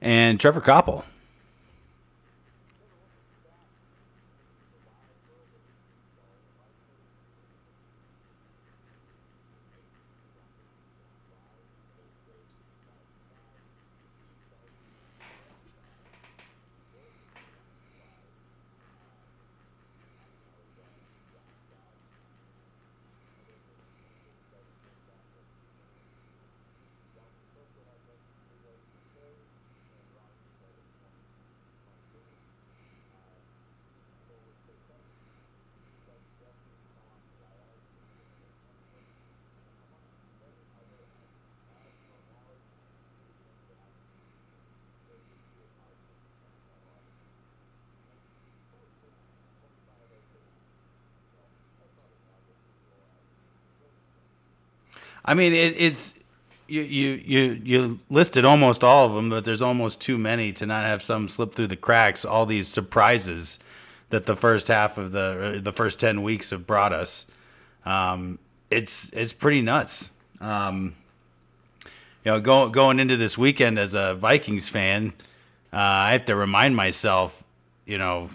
and Trevor Koppel. I mean, it, it's you, you you you listed almost all of them, but there's almost too many to not have some slip through the cracks. All these surprises that the first half of the uh, the first ten weeks have brought us. Um, it's it's pretty nuts. Um, you know, going going into this weekend as a Vikings fan, uh, I have to remind myself, you know,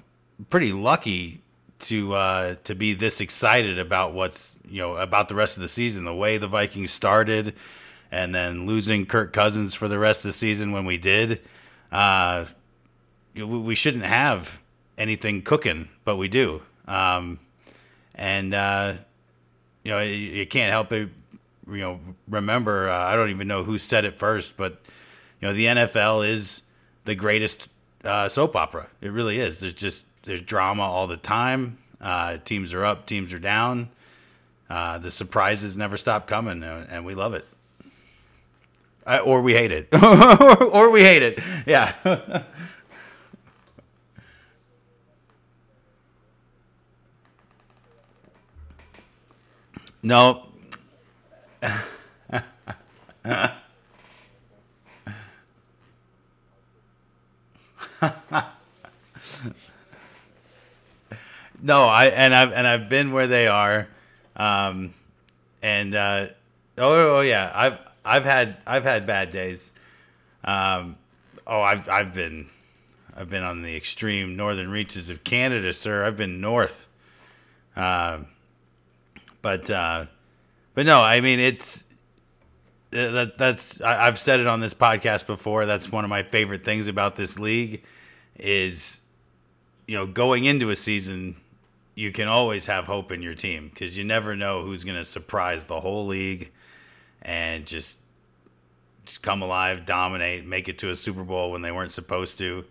pretty lucky to uh, to be this excited about what's you know about the rest of the season, the way the Vikings started, and then losing Kirk Cousins for the rest of the season when we did. Uh, we shouldn't have anything cooking, but we do. Um, and uh, you know, you, can't help it. You know, remember uh, I don't even know who said it first, but you know, the NFL is the greatest uh, soap opera. It really is. There's just there's drama all the time. Uh, teams are up, teams are down. Uh, the surprises never stop coming, uh, and we love it. Uh, or we hate it. or we hate it. Yeah. no. no, I and I've and I've been where they are, um, and uh, oh, oh yeah, I've I've had I've had bad days. Um, oh, I've I've been I've been on the extreme northern reaches of Canada, sir. I've been north. Uh, but uh, but no, I mean it's uh, that that's I, I've said it on this podcast before. That's one of my favorite things about this league is you know going into a season you can always have hope in your team because you never know who's going to surprise the whole league and just just come alive, dominate, make it to a Super Bowl when they weren't supposed to.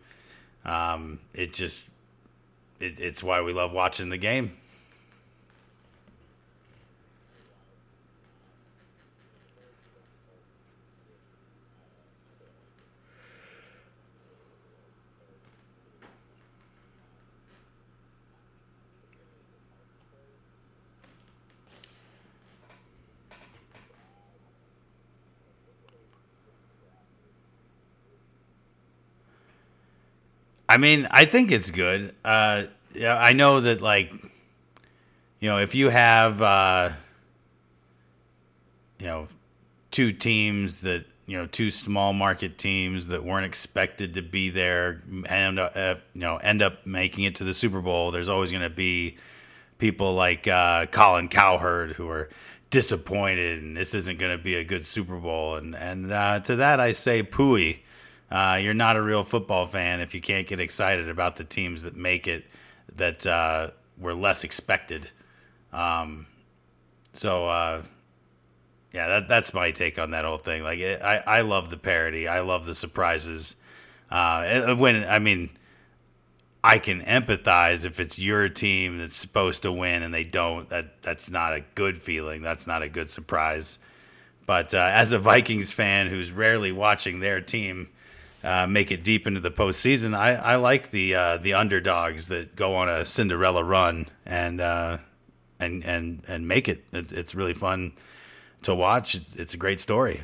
Um, it just it, it's why we love watching the game. I mean, I think it's good. Uh, yeah, I know that like, you know, if you have, uh, you know, two teams that you know, two small market teams that weren't expected to be there and uh, you know end up making it to the Super Bowl. There's always going to be people like uh, Colin Cowherd who are disappointed and this isn't going to be a good Super Bowl. And and uh, to that I say, pooey uh, you're not a real football fan if you can't get excited about the teams that make it that uh, were less expected. Um, so uh, yeah, that that's my take on that whole thing. Like it, I I love the parody. I love the surprises. Uh, when I mean. I can empathize if it's your team that's supposed to win and they don't. That that's not a good feeling. That's not a good surprise. But uh, as a Vikings fan who's rarely watching their team uh, make it deep into the postseason. I, I like the uh, the underdogs that go on a Cinderella run and uh, and and and make it. it. It's really fun to watch. It's a great story.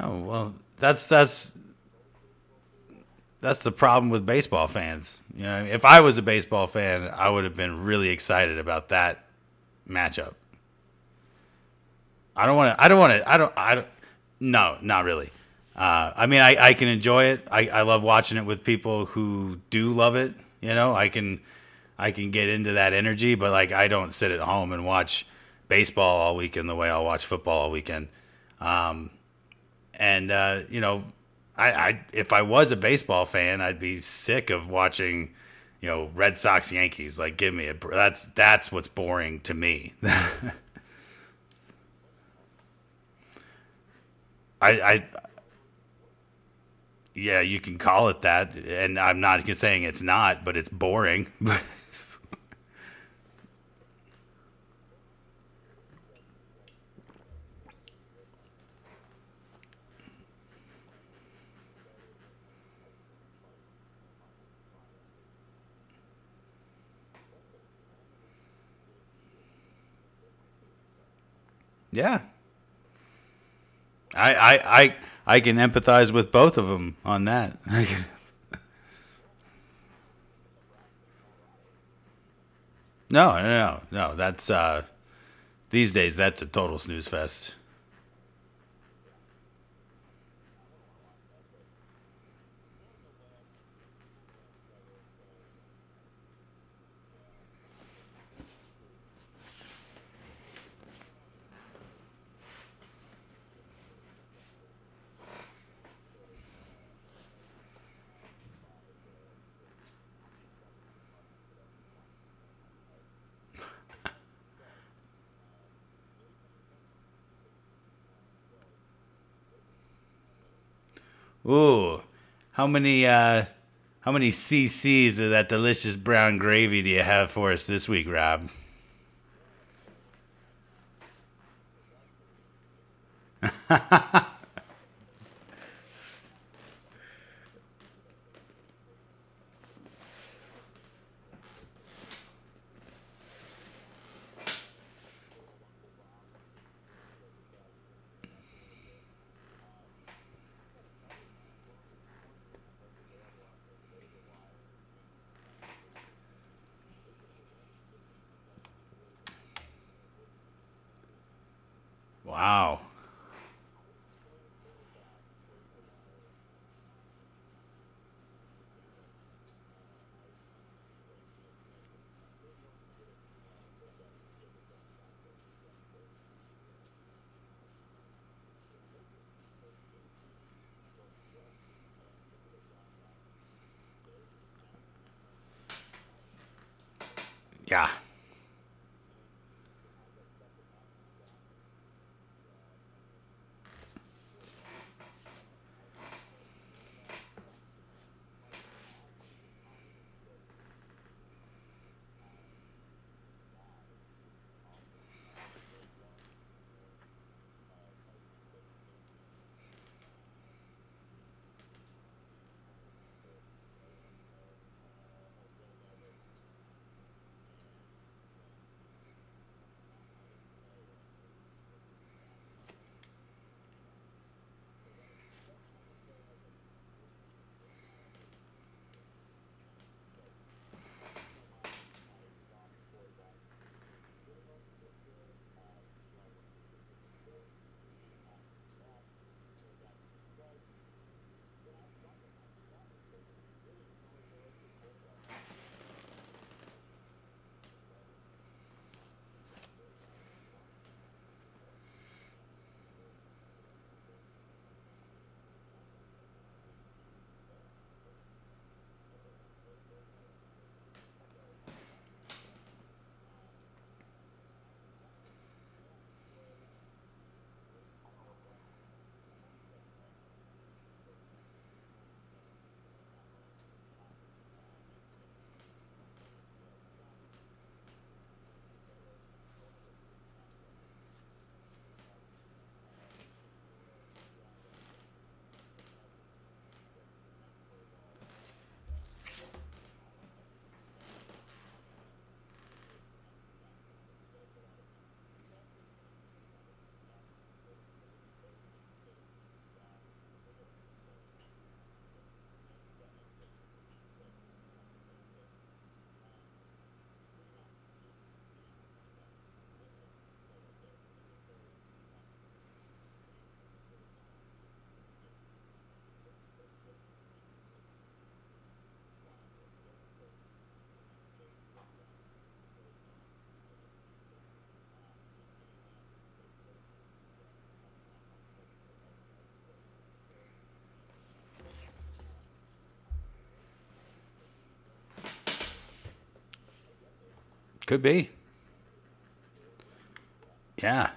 Oh well, that's that's that's the problem with baseball fans. You know, if I was a baseball fan, I would have been really excited about that matchup. I don't want to. I don't want to. I don't. I don't. No, not really. Uh, I mean, I, I can enjoy it. I, I love watching it with people who do love it. You know, I can I can get into that energy, but like I don't sit at home and watch baseball all weekend the way I'll watch football all weekend. Um, and uh, you know, I, I if I was a baseball fan, I'd be sick of watching, you know, Red Sox Yankees. Like, give me a that's that's what's boring to me. I, I yeah, you can call it that, and I'm not saying it's not, but it's boring. Yeah. I, I, I, I can empathize with both of them on that. no, no, no, no. That's uh, these days. That's a total snooze fest. Ooh, how many uh, how many CCs of that delicious brown gravy do you have for us this week, Rob? Yeah. Could be. Yeah.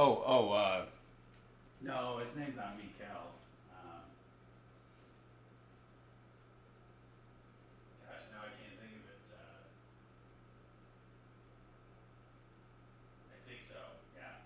Oh, oh, uh, no, his name's not Mikael. Um, gosh, now I can't think of it. Uh, I think so, yeah.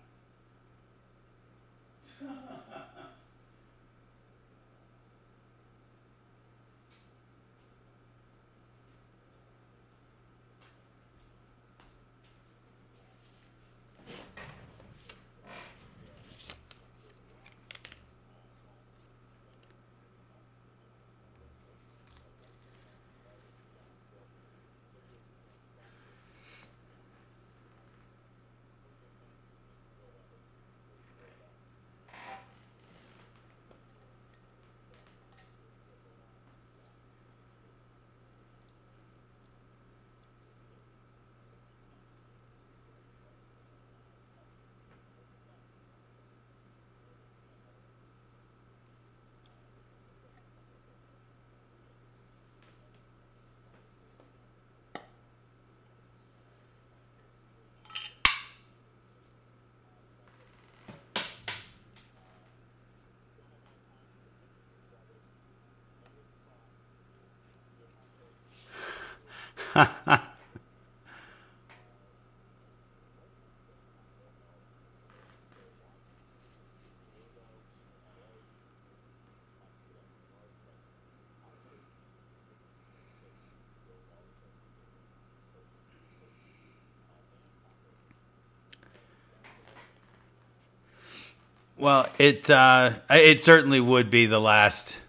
Well, it uh, it certainly would be the last.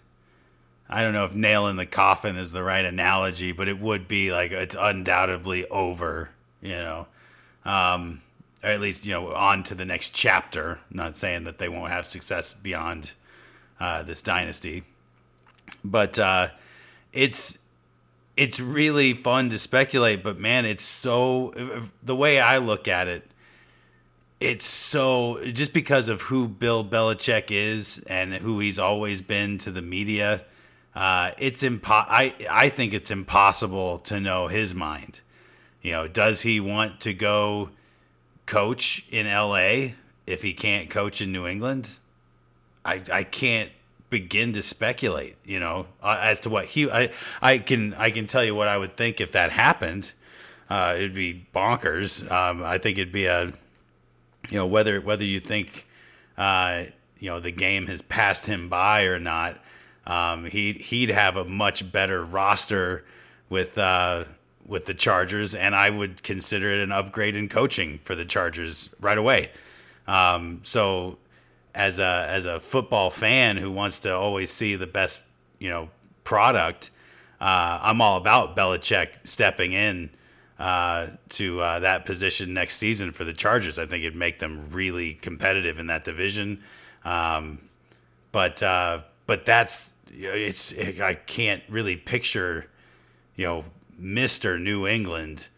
I don't know if nail in the coffin is the right analogy, but it would be like it's undoubtedly over. You know, um, or at least you know on to the next chapter. I'm not saying that they won't have success beyond uh, this dynasty, but uh, it's it's really fun to speculate. But man, it's so the way I look at it it's so just because of who Bill Belichick is and who he's always been to the media. Uh, it's impo- I I think it's impossible to know his mind. You know, does he want to go coach in L.A. if he can't coach in New England? I I can't begin to speculate, you know, uh, as to what he. I I can I can tell you what I would think if that happened. Uh, it'd be bonkers. Um, I think it'd be a, you know, whether whether you think, uh, you know, the game has passed him by or not. Um, he he'd have a much better roster with uh, with the Chargers, and I would consider it an upgrade in coaching for the Chargers right away. Um, so, as a as a football fan who wants to always see the best, you know, product, uh, I'm all about Belichick stepping in uh, to uh, that position next season for the Chargers. I think it'd make them really competitive in that division. Um, but uh, but that's it's I can't really picture, you know, Mister New England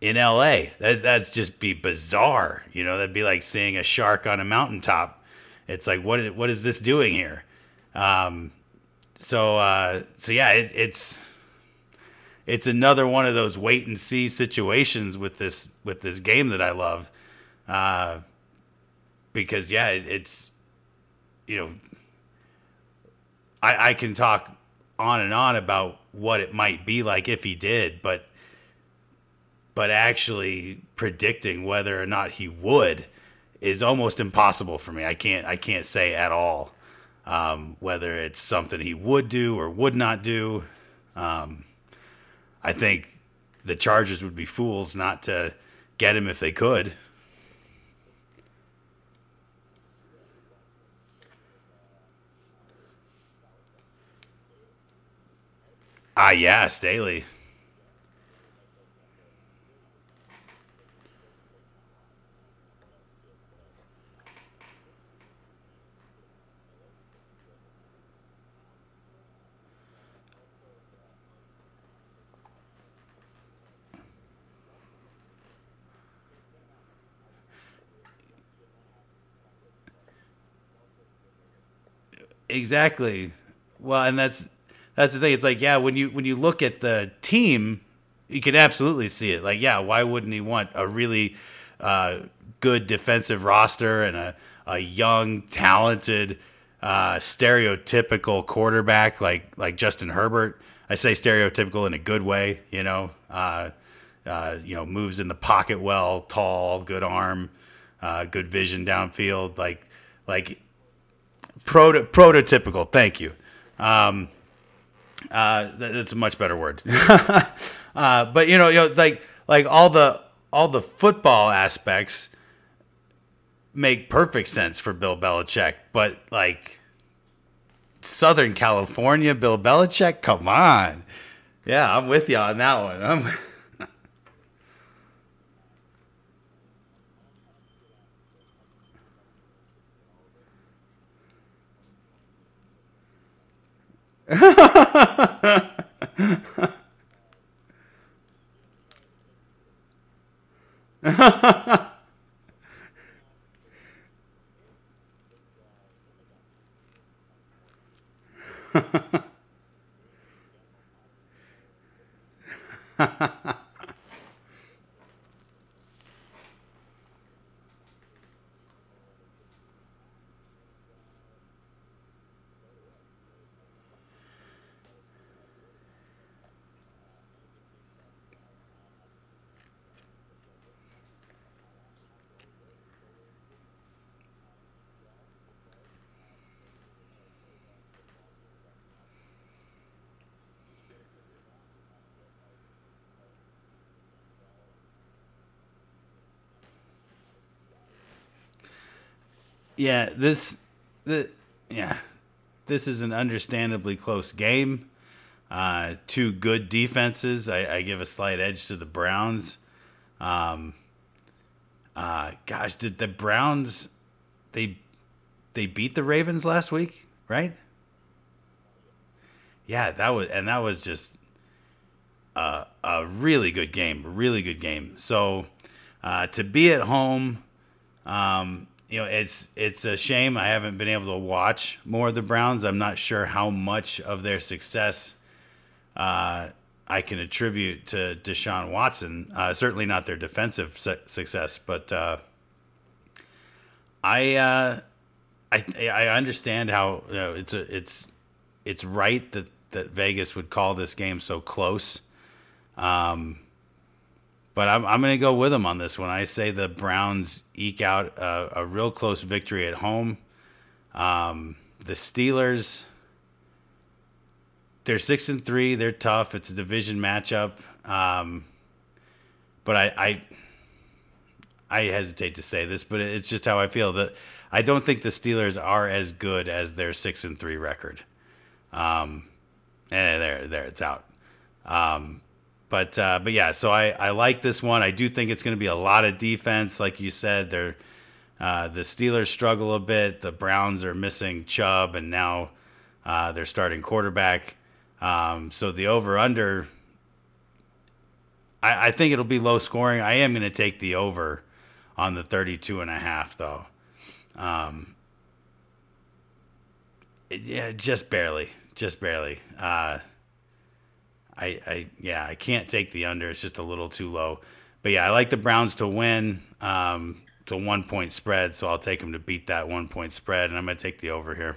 in LA. That that's just be bizarre. You know, that'd be like seeing a shark on a mountaintop. It's like what what is this doing here? Um, so uh, so yeah, it, it's it's another one of those wait and see situations with this with this game that I love. Uh, because yeah, it, it's you know I, I can talk on and on about what it might be like if he did, but but actually predicting whether or not he would is almost impossible for me. I can't I can't say at all um, whether it's something he would do or would not do. Um, I think the Chargers would be fools not to get him if they could. Ah, yeah, Staley. Exactly. Well, and that's that's the thing. It's like, yeah, when you when you look at the team, you can absolutely see it. Like, yeah, why wouldn't he want a really uh, good defensive roster and a, a young, talented, uh, stereotypical quarterback like like Justin Herbert? I say stereotypical in a good way, you know. Uh, uh you know, moves in the pocket well, tall, good arm, uh, good vision downfield, like like proto- prototypical. Thank you. Um, uh, that's a much better word. uh, but you know, you know, like like all the all the football aspects make perfect sense for Bill Belichick, but like Southern California, Bill Belichick, come on. Yeah, I'm with you on that one. I'm Ha ha ha. Yeah, this the yeah, this is an understandably close game. Uh, two good defenses. I, I, give a slight edge to the Browns. Um, uh, gosh, did the Browns they they beat the Ravens last week, right? Yeah, that was and that was just a, a really good game, really good game. So uh, to be at home, um, you know, it's it's a shame I haven't been able to watch more of the Browns. I'm not sure how much of their success uh, I can attribute to Deshaun Watson. Uh, certainly not their defensive su- success, but uh, I uh, I I understand how you know, it's a it's it's right that that Vegas would call this game so close. Um, but I'm I'm going to go with them on this one. I say the Browns eke out a, a real close victory at home. Um, the Steelers, they're six and three. They're tough. It's a division matchup. Um, but I, I I hesitate to say this, but it's just how I feel. That I don't think the Steelers are as good as their six and three record. Um, and there, there, it's out. Um, but uh, but yeah, so I, I like this one. I do think it's going to be a lot of defense, like you said. They're uh, the Steelers struggle a bit. The Browns are missing Chubb, and now uh, they're starting quarterback. Um, so the over under, I, I think it'll be low scoring. I am going to take the over on the 32 and a half, though. Um, yeah, just barely, just barely. Uh, I, I, yeah, I can't take the under. It's just a little too low. But yeah, I like the Browns to win. Um, it's a one point spread, so I'll take them to beat that one point spread, and I'm going to take the over here.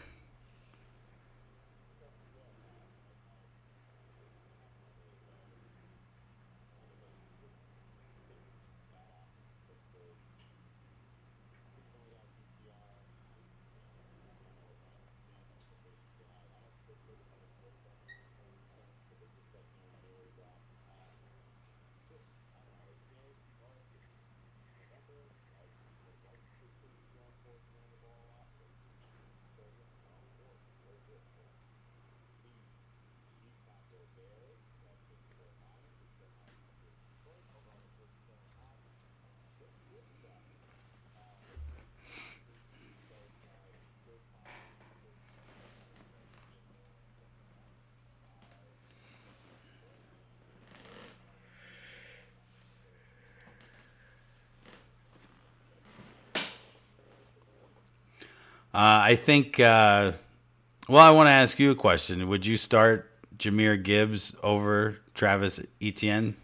I think. Uh, well, I want to ask you a question. Would you start Jahmyr Gibbs over Travis Etienne?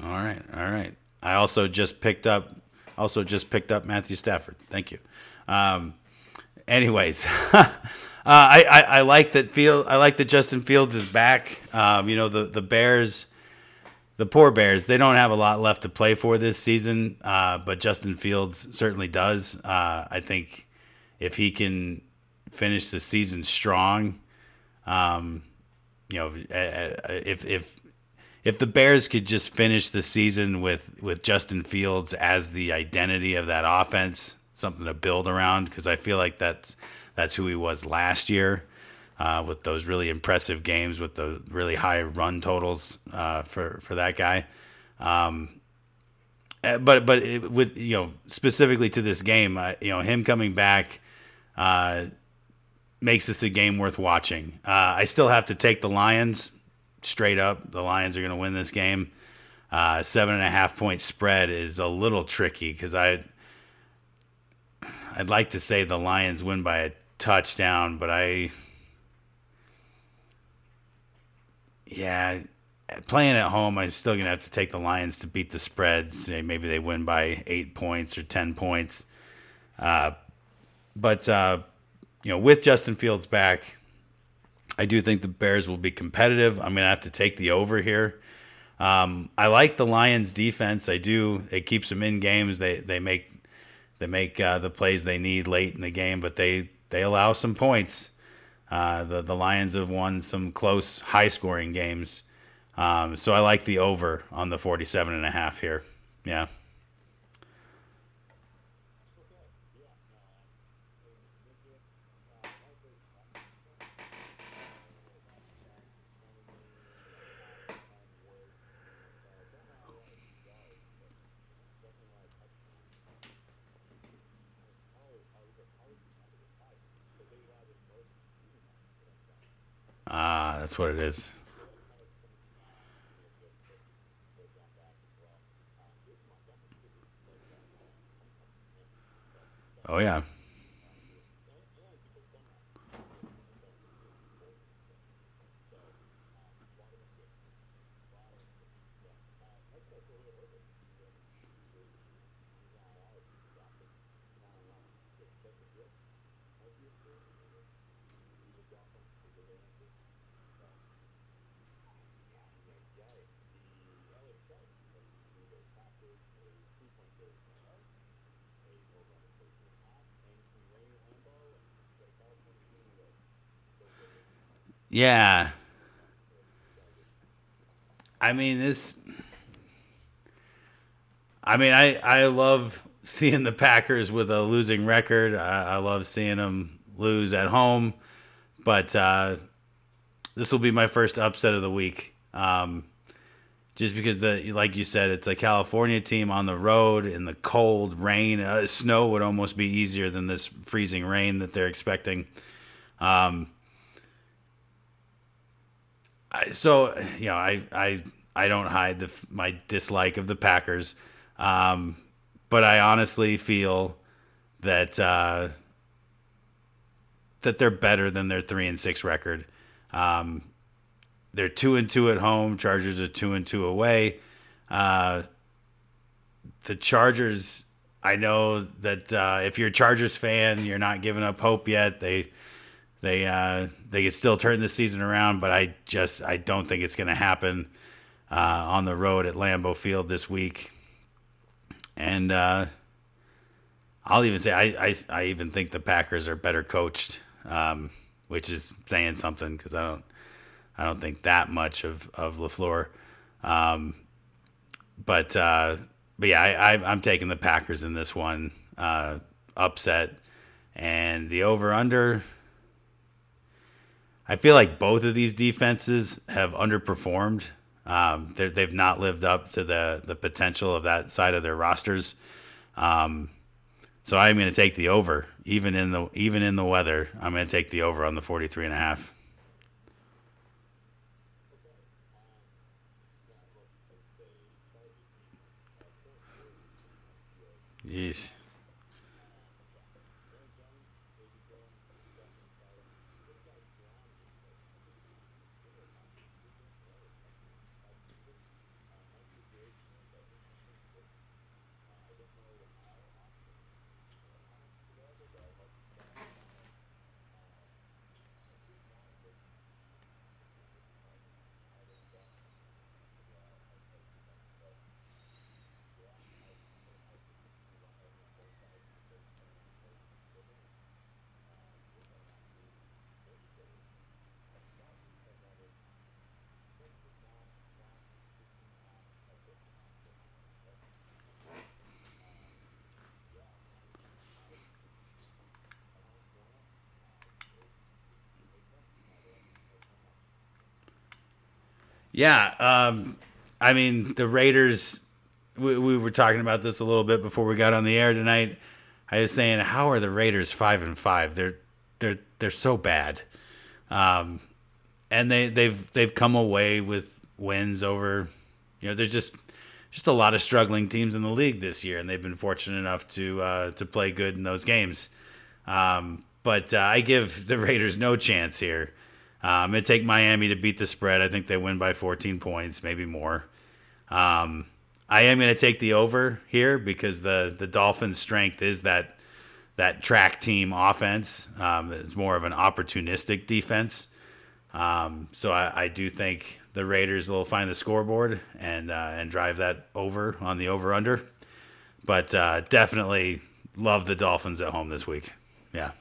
All right, all right. I also just picked up, also just picked up Matthew Stafford. Thank you. Um, anyways, uh, I, I, I like that Field. I like that Justin Fields is back. Um, you know the the Bears the poor Bears, they don't have a lot left to play for this season, uh, but Justin Fields certainly does. Uh, I think if he can finish the season strong, um, you know, if if if the Bears could just finish the season with with Justin Fields as the identity of that offense, something to build around, because I feel like that's that's who he was last year uh, with those really impressive games with the really high run totals uh, for for that guy. Um, eh, but but it, with you know specifically to this game, uh, you know him coming back uh, makes this a game worth watching. Uh, I still have to take the Lions straight up. The Lions are going to win this game. Uh, seven and a half point spread is a little tricky because I I'd like to say the Lions win by a touchdown, but I yeah, playing at home, I'm still gonna have to take the Lions to beat the spread. maybe they win by eight points or ten points. Uh, but uh, you know, with Justin Fields back, I do think the Bears will be competitive. I'm gonna have to take the over here. Um, I like the Lions' defense. I do. It keeps them in games. They they make they make uh, the plays they need late in the game, but they they allow some points. Uh, the the Lions have won some close, high scoring games. Um, so I like the over on the 47 and a half here. Yeah. Ah, that's what it is. Oh yeah. Yeah. I mean this. I mean, I I love seeing the Packers with a losing record. I, I love seeing them lose at home, but uh, this will be my first upset of the week. Um, just because the like you said, it's a California team on the road in the cold rain. Uh, snow would almost be easier than this freezing rain that they're expecting. Um, I, so you know, I I I don't hide the my dislike of the Packers, um, but I honestly feel that uh, that they're better than their three and six record. Um, they're two and two at home. Chargers are two and two away. Uh, the Chargers. I know that uh, if you're a Chargers fan, you're not giving up hope yet. They they uh, they could still turn the season around, but I just I don't think it's going to happen uh, on the road at Lambeau Field this week. And uh, I'll even say I, I, I even think the Packers are better coached, um, which is saying something because I don't I don't think that much of of Lafleur. Um, but uh, but yeah, I, I, am taking the Packers in this one uh, upset, and the over under. I feel like both of these defenses have underperformed. Um, they've not lived up to the the potential of that side of their rosters. Um, so I'm going to take the over, even in the even in the weather. I'm going to take the over on the 43 and a half. Yes. Yeah, um, I mean the Raiders. We, we were talking about this a little bit before we got on the air tonight. I was saying, how are the Raiders five and five? They're they're they're so bad, um, and they they've they've come away with wins over. You know, there's just just a lot of struggling teams in the league this year, and they've been fortunate enough to uh, to play good in those games. Um, but uh, I give the Raiders no chance here. Going to take Miami to beat the spread. I think they win by 14 points, maybe more. Um, I am going to take the over here because the the Dolphins' strength is that that track team offense. Um, it's more of an opportunistic defense. Um, so I, I, do think the Raiders will find the scoreboard and uh, and drive that over on the over under. But uh, definitely love the Dolphins at home this week. Yeah.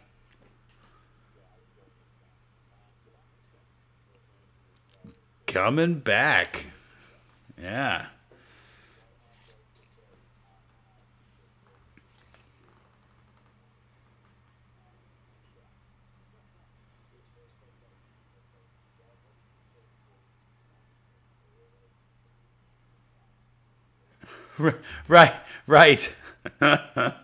Coming back. Yeah. right, right.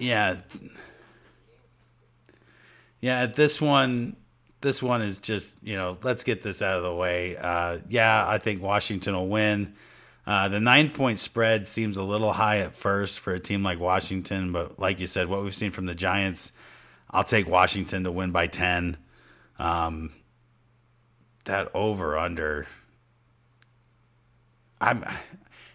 Yeah. Yeah, this one, this one is just you know let's get this out of the way. Uh, yeah, I think Washington will win. Uh, the nine point spread seems a little high at first for a team like Washington, but like you said, what we've seen from the Giants, I'll take Washington to win by ten. Um, that over under. I'm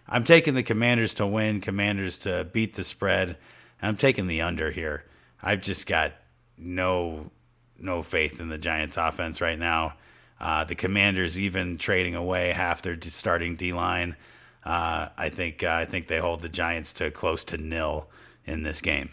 I'm taking the Commanders to win, Commanders to beat the spread. I'm taking the under here. I've just got no no faith in the Giants offense right now. Uh, the Commanders even trading away half their starting D line. Uh, I think uh, I think they hold the Giants to close to nil in this game.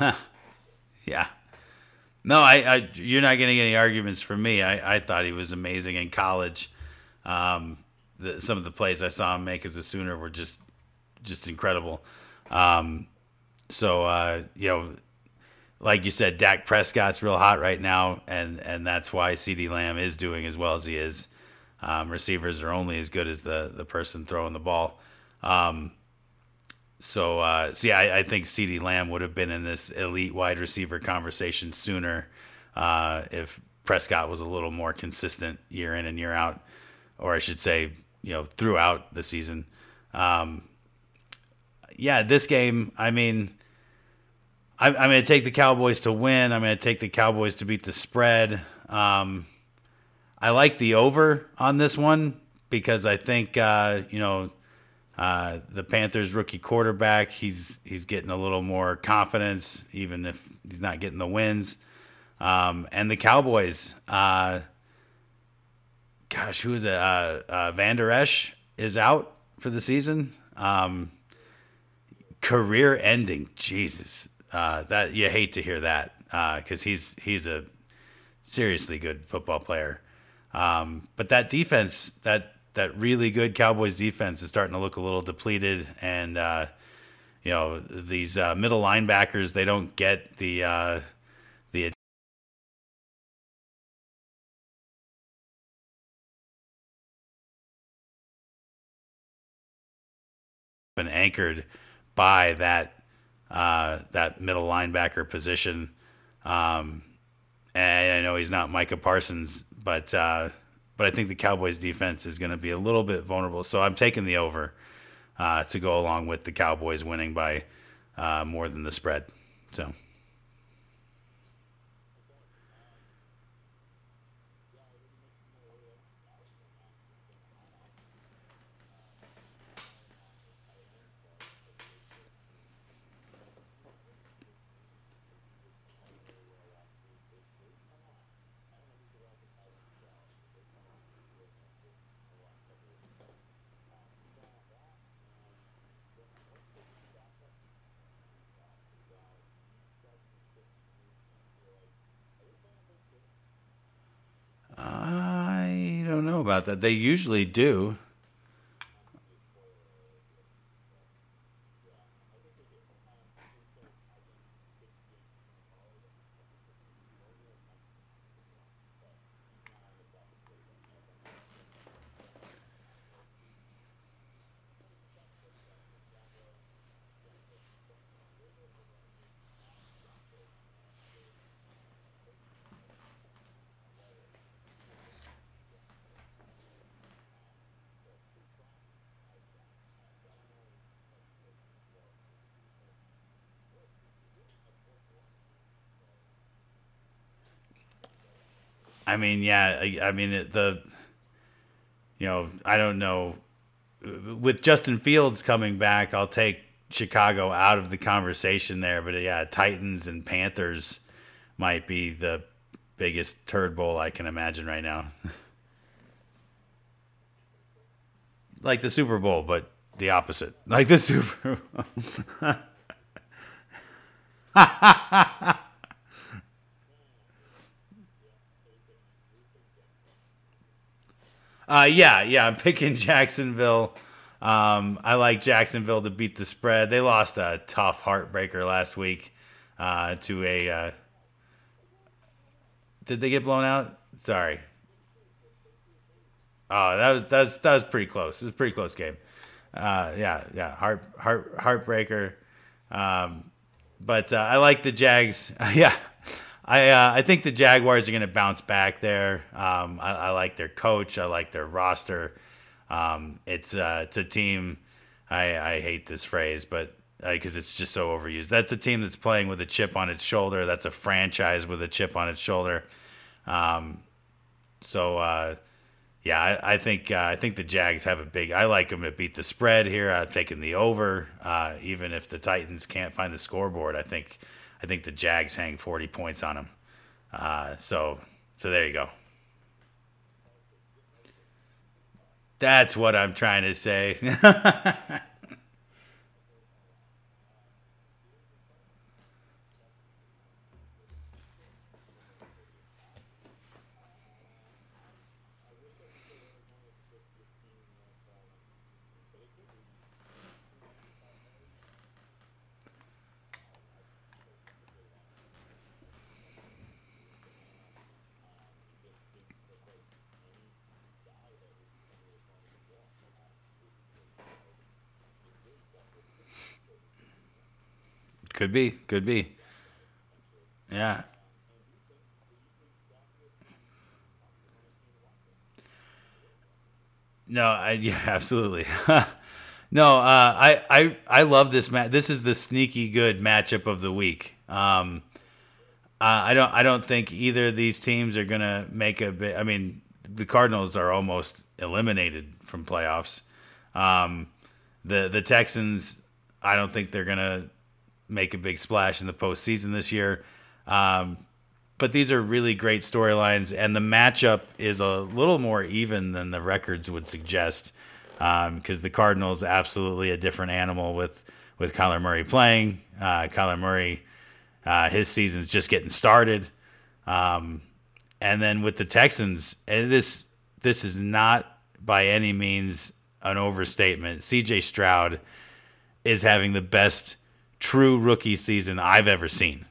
yeah. No, I, I, you're not getting any arguments from me. I, I thought he was amazing in college. Um, the, some of the plays I saw him make as a Sooner were just, just incredible. Um, so uh, you know, like you said, Dak Prescott's real hot right now, and and that's why CeeDee Lamb is doing as well as he is. Um, receivers are only as good as the the person throwing the ball. Um, so, uh, so yeah, I, I, think CeeDee Lamb would have been in this elite wide receiver conversation sooner uh, if Prescott was a little more consistent year in and year out, or I should say, you know, throughout the season. Um, yeah, this game, I mean, I'm, I'm going to take the Cowboys to win. I'm going to take the Cowboys to beat the spread. Um, I like the over on this one because I think, uh, you know, uh, the Panthers rookie quarterback, he's he's getting a little more confidence, even if he's not getting the wins. Um, and the Cowboys, uh, gosh, who is it? Uh, uh, Vander Esch is out for the season. Um, career ending, Jesus, uh, that you hate to hear that because uh, he's he's a seriously good football player. Um, but that defense, that that really good Cowboys defense is starting to look a little depleted, and uh, you know these uh, middle linebackers they don't get the uh, the been anchored by that uh, that middle linebacker position. Um, and I know he's not Micah Parsons, but uh, but I think the Cowboys defense is going to be a little bit vulnerable. So I'm taking the over uh, to go along with the Cowboys winning by uh, more than the spread. So. About that. They usually do. I mean, yeah, I, I mean it, the, you know, I don't know. With Justin Fields coming back, I'll take Chicago out of the conversation there. But yeah, Titans and Panthers might be the biggest turd bowl I can imagine right now. like the Super Bowl, but the opposite. Like the Super Bowl. uh, yeah, yeah, I'm picking Jacksonville. Um, I like Jacksonville to beat the spread. They lost a tough heartbreaker last week uh, to a. Uh, did they get blown out? Sorry. Oh, that was that was that was pretty close. It was a pretty close game. Uh, yeah, yeah, heart heart heartbreaker. Um, but uh, I like the Jags. yeah, I uh, I think the Jaguars are going to bounce back there. Um, I, I, like their coach. I like their roster. Um, it's uh, it's a team. I, I hate this phrase, but because uh, it's just so overused. That's a team that's playing with a chip on its shoulder. That's a franchise with a chip on its shoulder. Um, so uh, yeah, I, I think uh, I think the Jags have a big. I like them to beat the spread here. I'm taking the over, uh, even if the Titans can't find the scoreboard. I think I think the Jags hang 40 points on them. Uh, so so there you go. That's what I'm trying to say. Could be. Could be. Yeah. No, I yeah, absolutely. no, uh, I I I love this match. This is the sneaky good matchup of the week. Um, uh, I don't I don't think either of these teams are gonna make a bit. I mean, the Cardinals are almost eliminated from playoffs. Um, the the Texans, I don't think they're gonna make a big splash in the postseason this year. Um, but these are really great storylines, and the matchup is a little more even than the records would suggest. Because um, the Cardinals absolutely a different animal with with Kyler Murray playing. Uh, Kyler Murray, uh, his season's just getting started, um, and then with the Texans, and this this is not by any means an overstatement. C.J. Stroud is having the best true rookie season I've ever seen.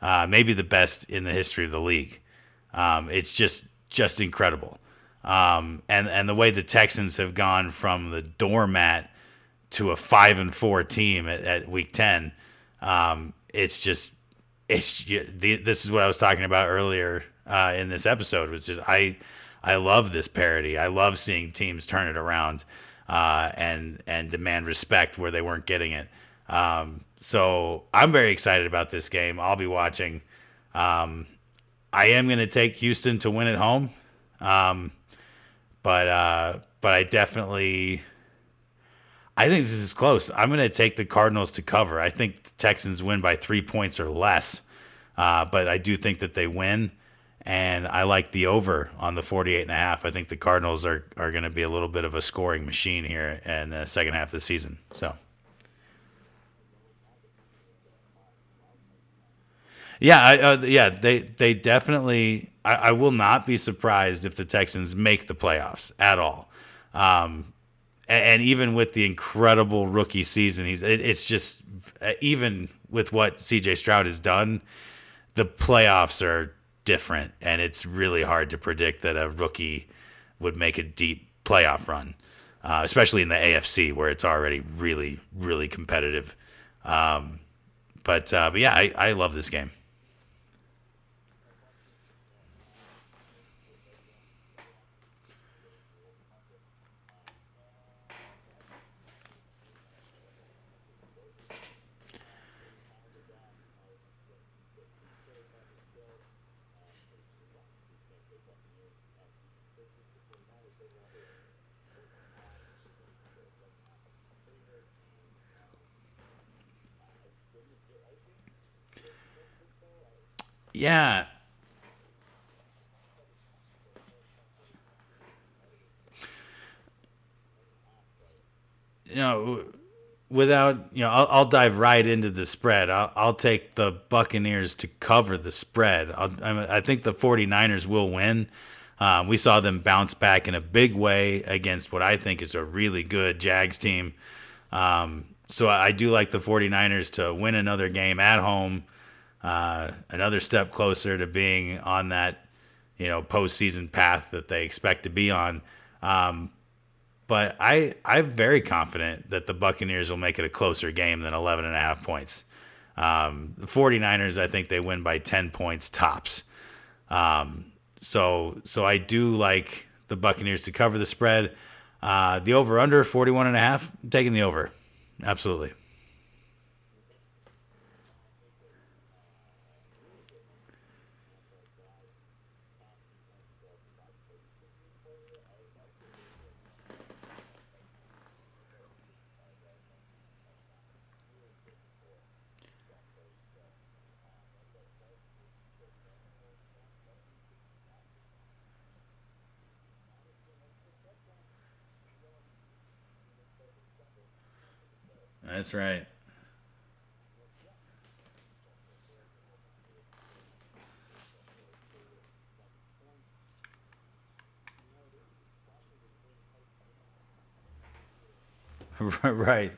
Uh, maybe the best in the history of the league. Um, it's just just incredible. Um, and and the way the Texans have gone from the doormat to a five and four team at, at week ten, um, it's just it's this is what I was talking about earlier uh, in this episode. Was just I I love this parody. I love seeing teams turn it around uh, and and demand respect where they weren't getting it. Um, so I'm very excited about this game. I'll be watching. Um, I am going to take Houston to win at home, um, but uh, but I definitely. I think this is close. I'm going to take the Cardinals to cover. I think the Texans win by three points or less, uh, but I do think that they win, and I like the over on the 48 and a half. I think the Cardinals are are going to be a little bit of a scoring machine here in the second half of the season. So. Yeah, I, uh, yeah, they they definitely. I, I, will not be surprised if the Texans make the playoffs at all. Um, and, and, even with the incredible rookie season, he's it, it's just uh, even with what C.J. Stroud has done, the playoffs are different, and it's really hard to predict that a rookie would make a deep playoff run, uh, especially in the AFC where it's already really really competitive. Um, but uh, but yeah, I, I love this game. Yeah. You know, without you know, I'll, I'll, dive right into the spread. I'll, I'll, take the Buccaneers to cover the spread. i I think the 49ers will win. Um, we saw them bounce back in a big way against what I think is a really good Jags team. Um, so I do like the 49ers to win another game at home, uh, another step closer to being on that, you know, postseason path that they expect to be on. Um, but I I'm very confident that the Buccaneers will make it a closer game than 11 and a half points. Um, the 49ers, I think they win by 10 points tops. Um, so so I do like the Buccaneers to cover the spread. Uh, the over under 41 and a half, taking the over. Absolutely. That's right. right.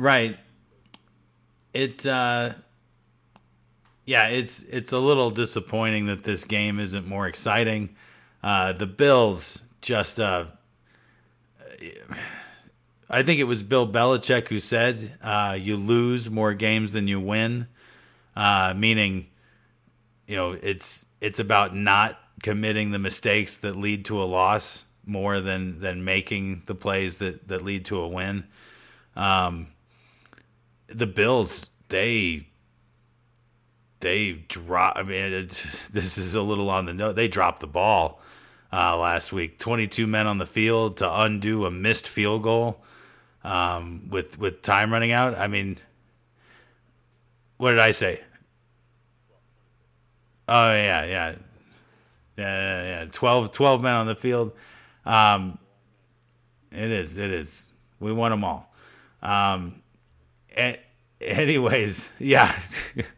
Right. It uh yeah, it's it's a little disappointing that this game isn't more exciting. Uh the Bills just uh I think it was Bill Belichick who said uh, you lose more games than you win, uh, meaning, you know, it's it's about not committing the mistakes that lead to a loss more than than making the plays that that lead to a win. Um, the Bills they they drop. I mean, it, this is a little on the note. They dropped the ball uh, last week. Twenty-two men on the field to undo a missed field goal um, with with time running out. I mean, what did I say? Oh yeah, yeah, yeah, yeah. 12, 12 men on the field. Um, it is. It is. We want them all. Um, anyways, yeah.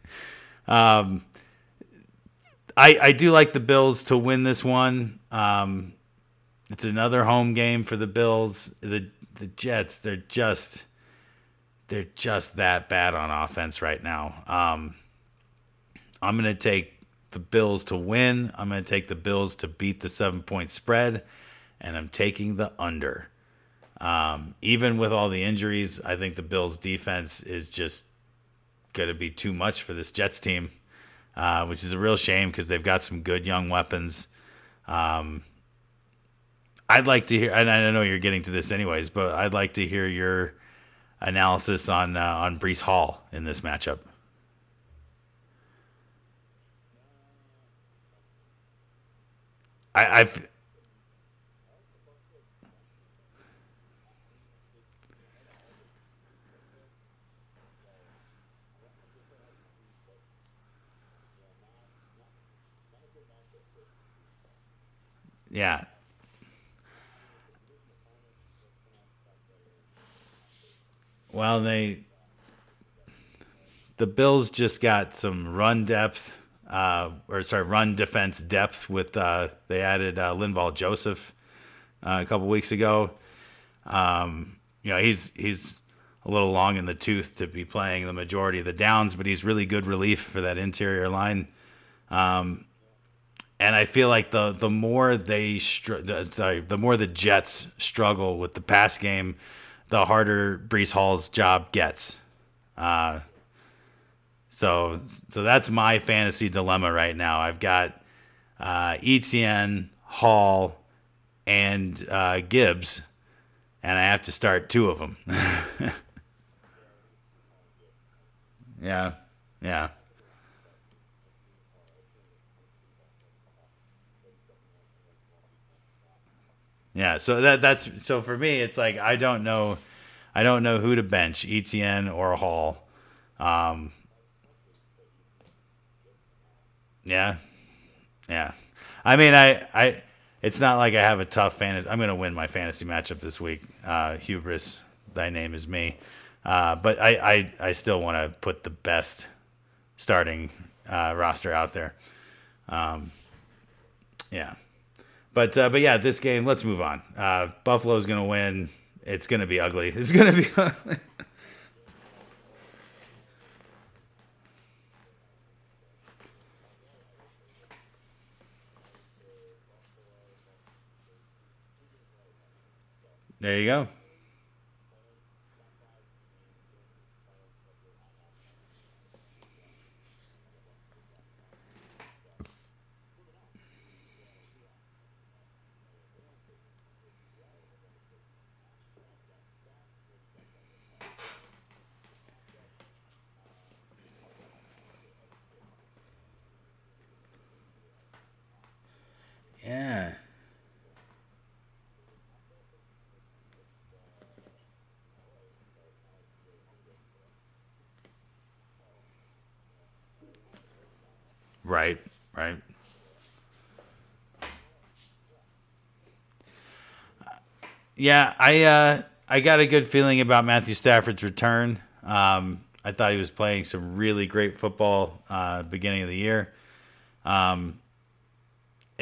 um, I I do like the Bills to win this one. Um, it's another home game for the Bills. The the Jets, they're just they're just that bad on offense right now. Um, I'm gonna take the Bills to win. I'm gonna take the Bills to beat the seven point spread, and I'm taking the under. Um, even with all the injuries, I think the Bills' defense is just going to be too much for this Jets team, uh, which is a real shame because they've got some good young weapons. Um, I'd like to hear, and I know you're getting to this anyways, but I'd like to hear your analysis on uh, on Breece Hall in this matchup. I, I've Yeah. Well, they the Bills just got some run depth, uh, or sorry, run defense depth with uh, they added uh, Linval Joseph uh, a couple weeks ago. Um, you know, he's he's a little long in the tooth to be playing the majority of the downs, but he's really good relief for that interior line. Um, and I feel like the the more they str- the, sorry, the more the Jets struggle with the pass game, the harder Breece Hall's job gets. Uh, so so that's my fantasy dilemma right now. I've got uh, Etienne, Hall, and uh, Gibbs, and I have to start two of them. yeah, yeah. Yeah, so that that's so for me, it's like I don't know, I don't know who to bench, Etienne or Hall. Um, yeah, yeah. I mean, I, I, it's not like I have a tough fantasy. I'm to win my fantasy matchup this week. Uh, hubris, thy name is me. Uh, but I, I, I still want to put the best starting uh, roster out there. Um, yeah. But uh, but yeah, this game. Let's move on. Uh, Buffalo's gonna win. It's gonna be ugly. It's gonna be ugly. there you go. Yeah. Right, right. Yeah, I uh, I got a good feeling about Matthew Stafford's return. Um, I thought he was playing some really great football uh, beginning of the year. Um,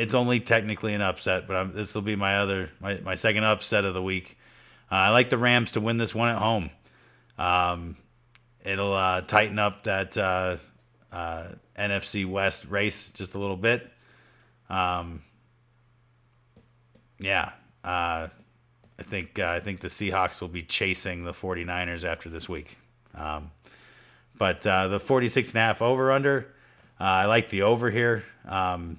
it's only technically an upset, but this will be my other my, my second upset of the week. Uh, I like the Rams to win this one at home. Um, it'll uh, tighten up that uh, uh NFC West race just a little bit. Um, yeah, uh, I think uh, I think the Seahawks will be chasing the 49ers after this week. Um, but the 46 and a half over under, I like the over here. Um,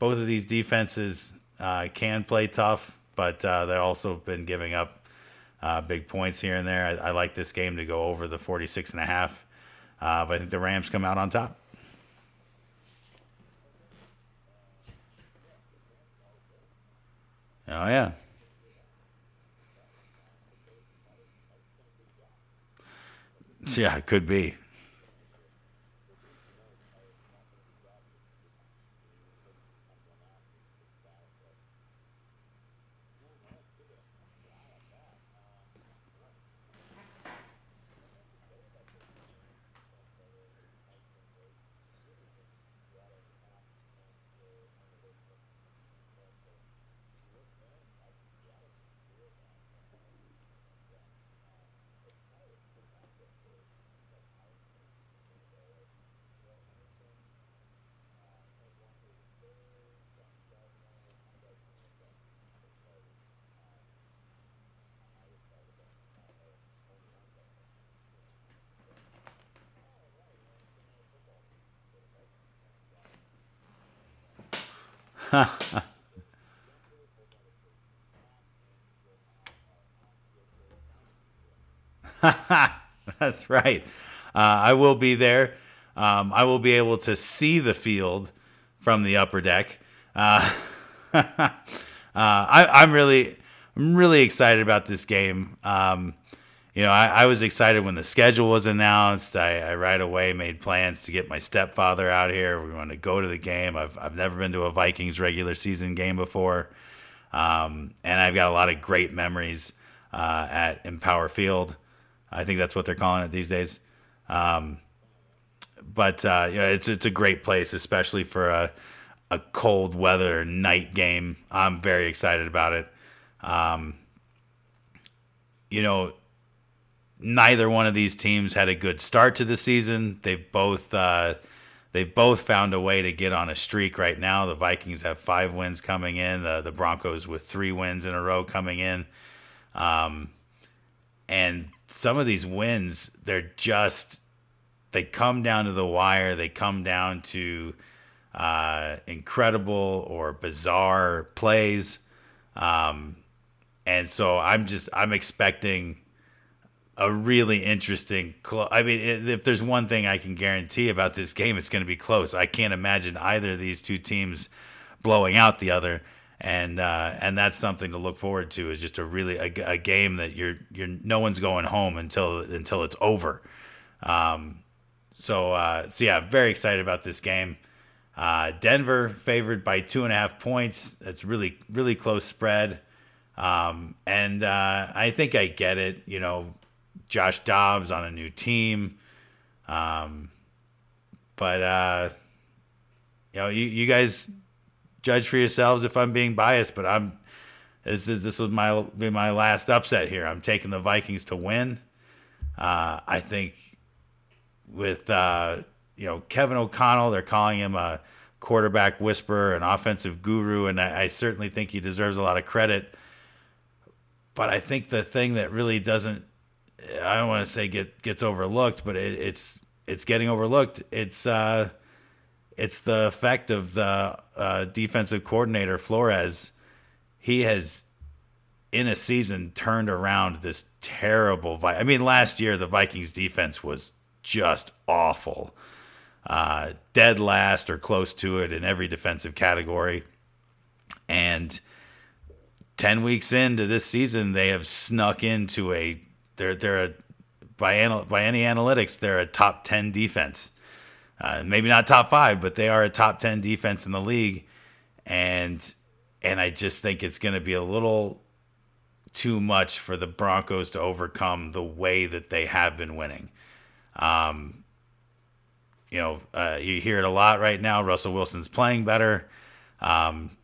both of these defenses uh, can play tough, but uh, they've also been giving up uh, big points here and there. I, I, like this game to go over the 46 and a half, uh, but I think the Rams come out on top. Oh yeah. Yeah, it could be. That's right. Uh, I will be there. Um, I will be able to see the field from the upper deck. Uh, uh, I, am really, I'm really excited about this game. Um, you know, I, I, was excited when the schedule was announced. I, I, right away made plans to get my stepfather out here. We want to go to the game. I've, I've never been to a Vikings regular season game before. Um, and I've got a lot of great memories uh, at Empower Field. I think that's what they're calling it these days. Um, but uh, you know, it's it's a great place, especially for a a cold weather night game. I'm very excited about it. Um, you know, neither one of these teams had a good start to the season. They've both uh, they've both found a way to get on a streak right now. The Vikings have five wins coming in. The the Broncos with three wins in a row coming in. Um, and some of these wins, they're just they come down to the wire. They come down to uh, incredible or bizarre plays. Um, and so I'm just I'm expecting a really interesting. Clo- I mean, if there's one thing I can guarantee about this game, it's going to be close. I can't imagine either of these two teams blowing out the other, and uh, and that's something to look forward to. Is just a really a, a, game that you're you're no one's going home until until it's over. Um, so uh, so yeah, very excited about this game. Uh, Denver favored by two and a half points. That's really really close spread. Um, and uh, I think I get it. You know, Josh Dobbs on a new team. Um, but uh, you know, you, you guys judge for yourselves if I'm being biased. But I'm this is this was my be my last upset here. I'm taking the Vikings to win. Uh, I think with uh, you know Kevin O'Connell, they're calling him a quarterback whisperer, an offensive guru, and I, I certainly think he deserves a lot of credit. But I think the thing that really doesn't, I don't want to say get gets overlooked, but it, it's it's getting overlooked. It's uh, it's the effect of the uh, defensive coordinator Flores. He has, in a season, turned around this terrible. Vi- I mean, last year the Vikings defense was just awful, uh, dead last or close to it in every defensive category, and 10 weeks into this season, they have snuck into a they're they're a by anal, by any analytics, they're a top 10 defense. Uh, maybe not top 5, but they are a top 10 defense in the league and and I just think it's going to be a little too much for the Broncos to overcome the way that they have been winning. Um, you know, uh, you hear it a lot right now. Russell Wilson's playing better. Um,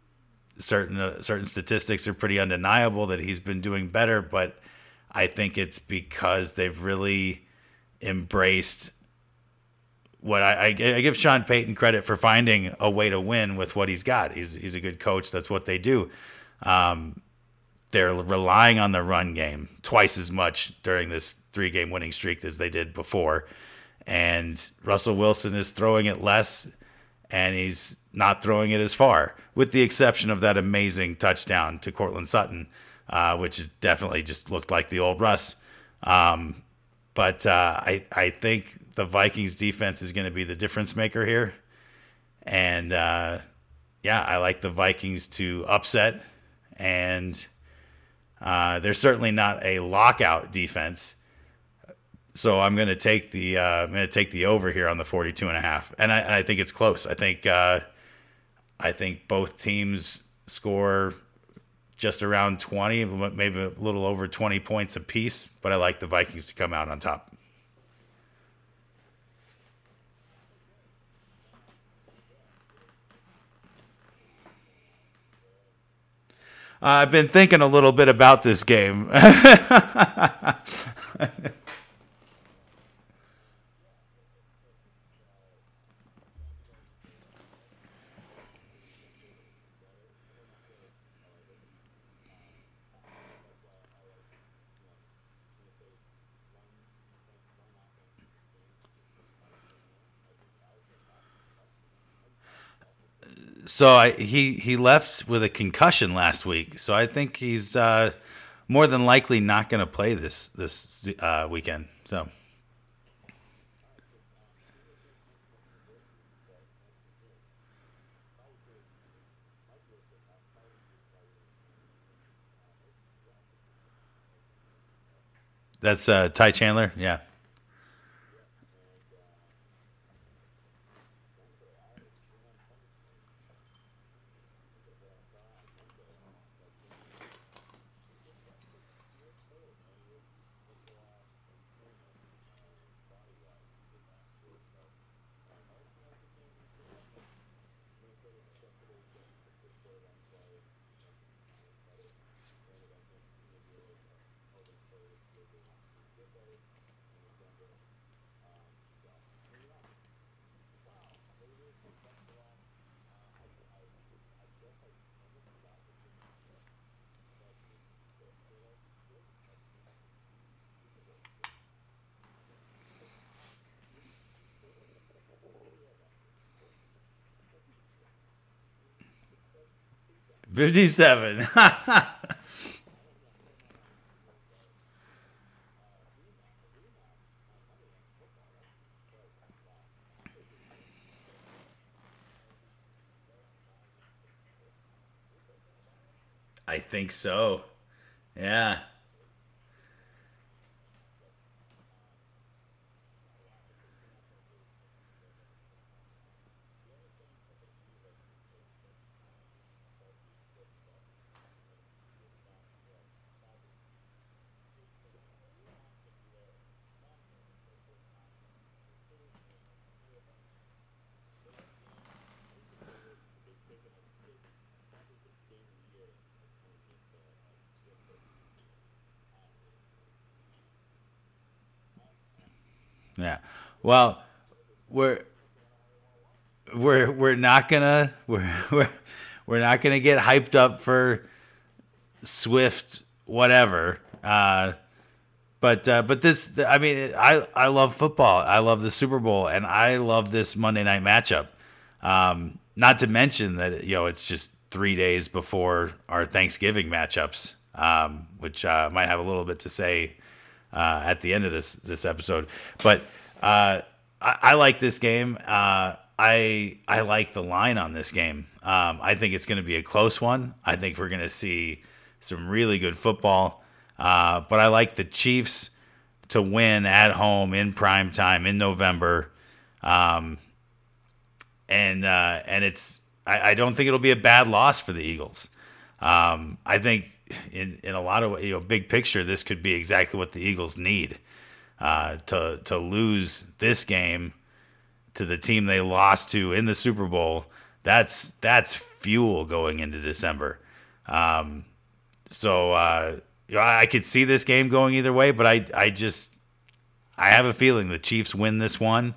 certain uh, certain statistics are pretty undeniable that he's been doing better, but I think it's because they've really embraced what I, I, give Sean Payton credit for finding a way to win with what he's got. He's he's a good coach. That's what they do. Um, they're relying on the run game twice as much during this three game winning streak as they did before. And Russell Wilson is throwing it less and he's not throwing it as far, with the exception of that amazing touchdown to Courtland Sutton, uh, which is definitely just looked like the old Russ. Um, but uh, I I think the Vikings defense is going to be the difference maker here, and uh, yeah, I like the Vikings to upset, and uh, they're certainly not a lockout defense. So I'm going to take the uh, I'm going to take the over here on the 42 and a half, and I, and I think it's close. I think uh, I think both teams score just around 20, maybe a little over 20 points apiece, but I like the Vikings to come out on top. I've been thinking a little bit about this game. so I, he he left with a concussion last week, so I think he's uh, more than likely not going to play this this uh, weekend. So. That's uh, Ty Chandler, yeah. 57. I think so. Yeah. Yeah. Well, we're we're we're not gonna we're we're we're not gonna get hyped up for Swift whatever. Uh, but uh, but this I mean I I love football. I love the Super Bowl and I love this Monday night matchup. Um, not to mention that you know it's just three days before our Thanksgiving matchups, um, which uh, might have a little bit to say uh, at the end of this this episode. But uh, I, I, like this game. Uh, I I like the line on this game. Um, I think it's going to be a close one. I think we're going to see some really good football. Uh, but I like the Chiefs to win at home in prime time in November. Um, and uh, and it's I, I, don't think it'll be a bad loss for the Eagles. Um, I think in, in a lot of you know big picture, this could be exactly what the Eagles need uh, to to lose this game to the team they lost to in the Super Bowl. That's that's fuel going into December. Um, so uh, you know, I could see this game going either way, but I I just I have a feeling the Chiefs win this one.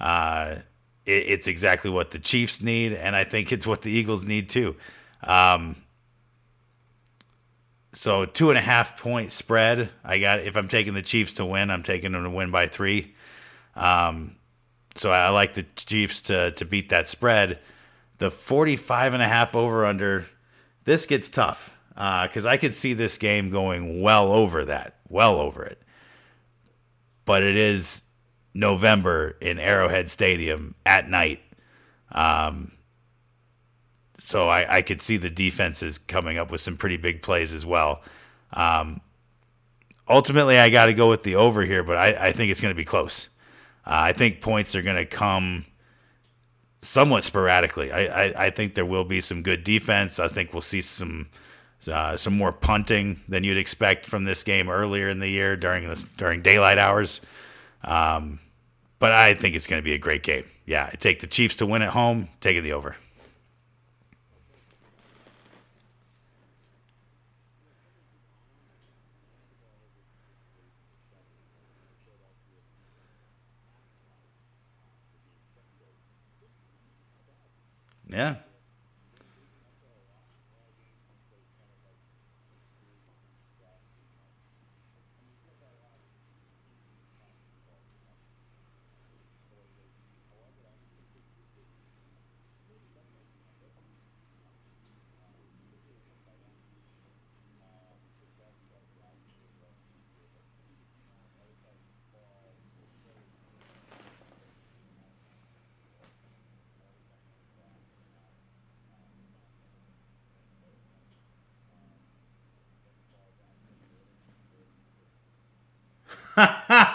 Uh, it, it's exactly what the Chiefs need, and I think it's what the Eagles need too. Um, so two and a half point spread. I got if I'm taking the Chiefs to win, I'm taking them to win by three. Um, so I like the Chiefs to to beat that spread. The 45 and a half over under. This gets tough because uh, I could see this game going well over that, well over it. But it is November in Arrowhead Stadium at night. Um, so I, I could see the defenses coming up with some pretty big plays as well. Um, ultimately, I got to go with the over here, but I, I think it's going to be close. Uh, I think points are going to come somewhat sporadically. I, I, I, think there will be some good defense. I think we'll see some uh, some more punting than you'd expect from this game earlier in the year during this during daylight hours. Um, but I think it's going to be a great game. Yeah, I take the Chiefs to win at home. Taking the over. Yeah. ha ha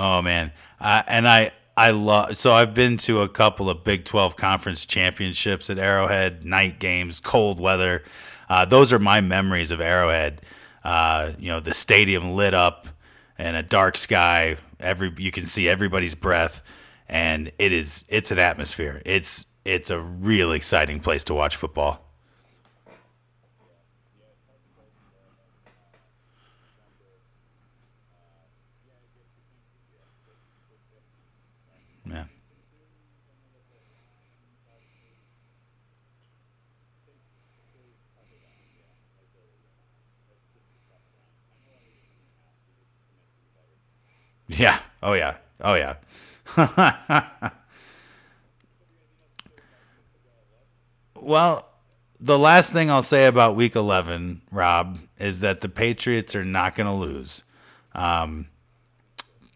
Oh man, uh, and I I love. So I've been to a couple of Big Twelve conference championships at Arrowhead, night games, cold weather. Uh, those are my memories of Arrowhead. Uh, you know, the stadium lit up and a dark sky. Every you can see everybody's breath, and it is it's an atmosphere. It's it's a real exciting place to watch football. Yeah. Yeah. Oh yeah. Oh yeah. well, the last thing I'll say about Week 11, Rob, is that the Patriots are not going to lose. Um,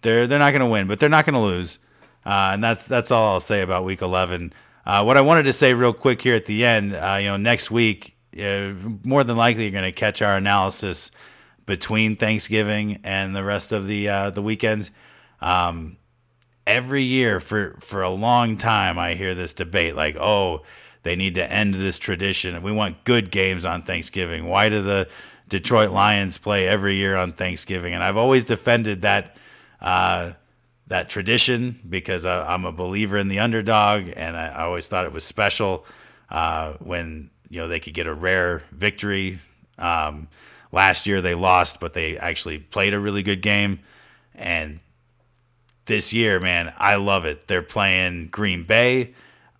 they're they're not going to win, but they're not going to lose, uh, and that's that's all I'll say about Week 11. Uh, what I wanted to say real quick here at the end, uh, you know, next week, uh, more than likely you're going to catch our analysis between Thanksgiving and the rest of the uh, the weekend. Um, every year for for a long time, I hear this debate like, oh, they need to end this tradition. We want good games on Thanksgiving. Why do the Detroit Lions play every year on Thanksgiving? And I've always defended that. Uh, that tradition because I, am a believer in the underdog, and I, I always thought it was special uh, when you know they could get a rare victory. Um, last year they lost, but they actually played a really good game, and this year, man, I love it. They're playing Green Bay.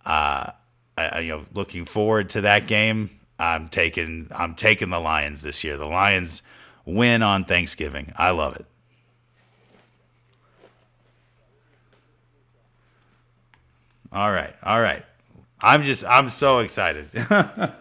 Uh, I, you know, looking forward to that game. I'm taking I'm taking the Lions this year. The Lions win on Thanksgiving. I love it. All right. All right. I'm just I'm so excited.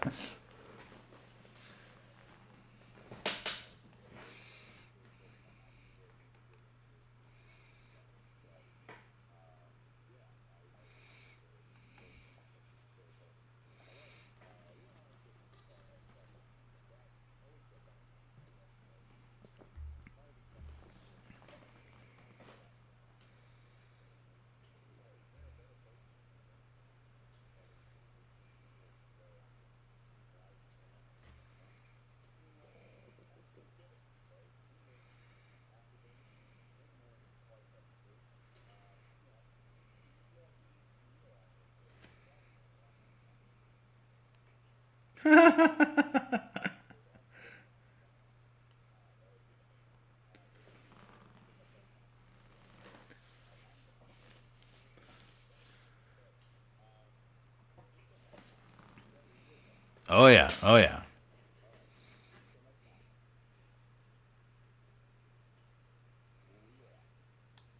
Oh yeah, oh yeah.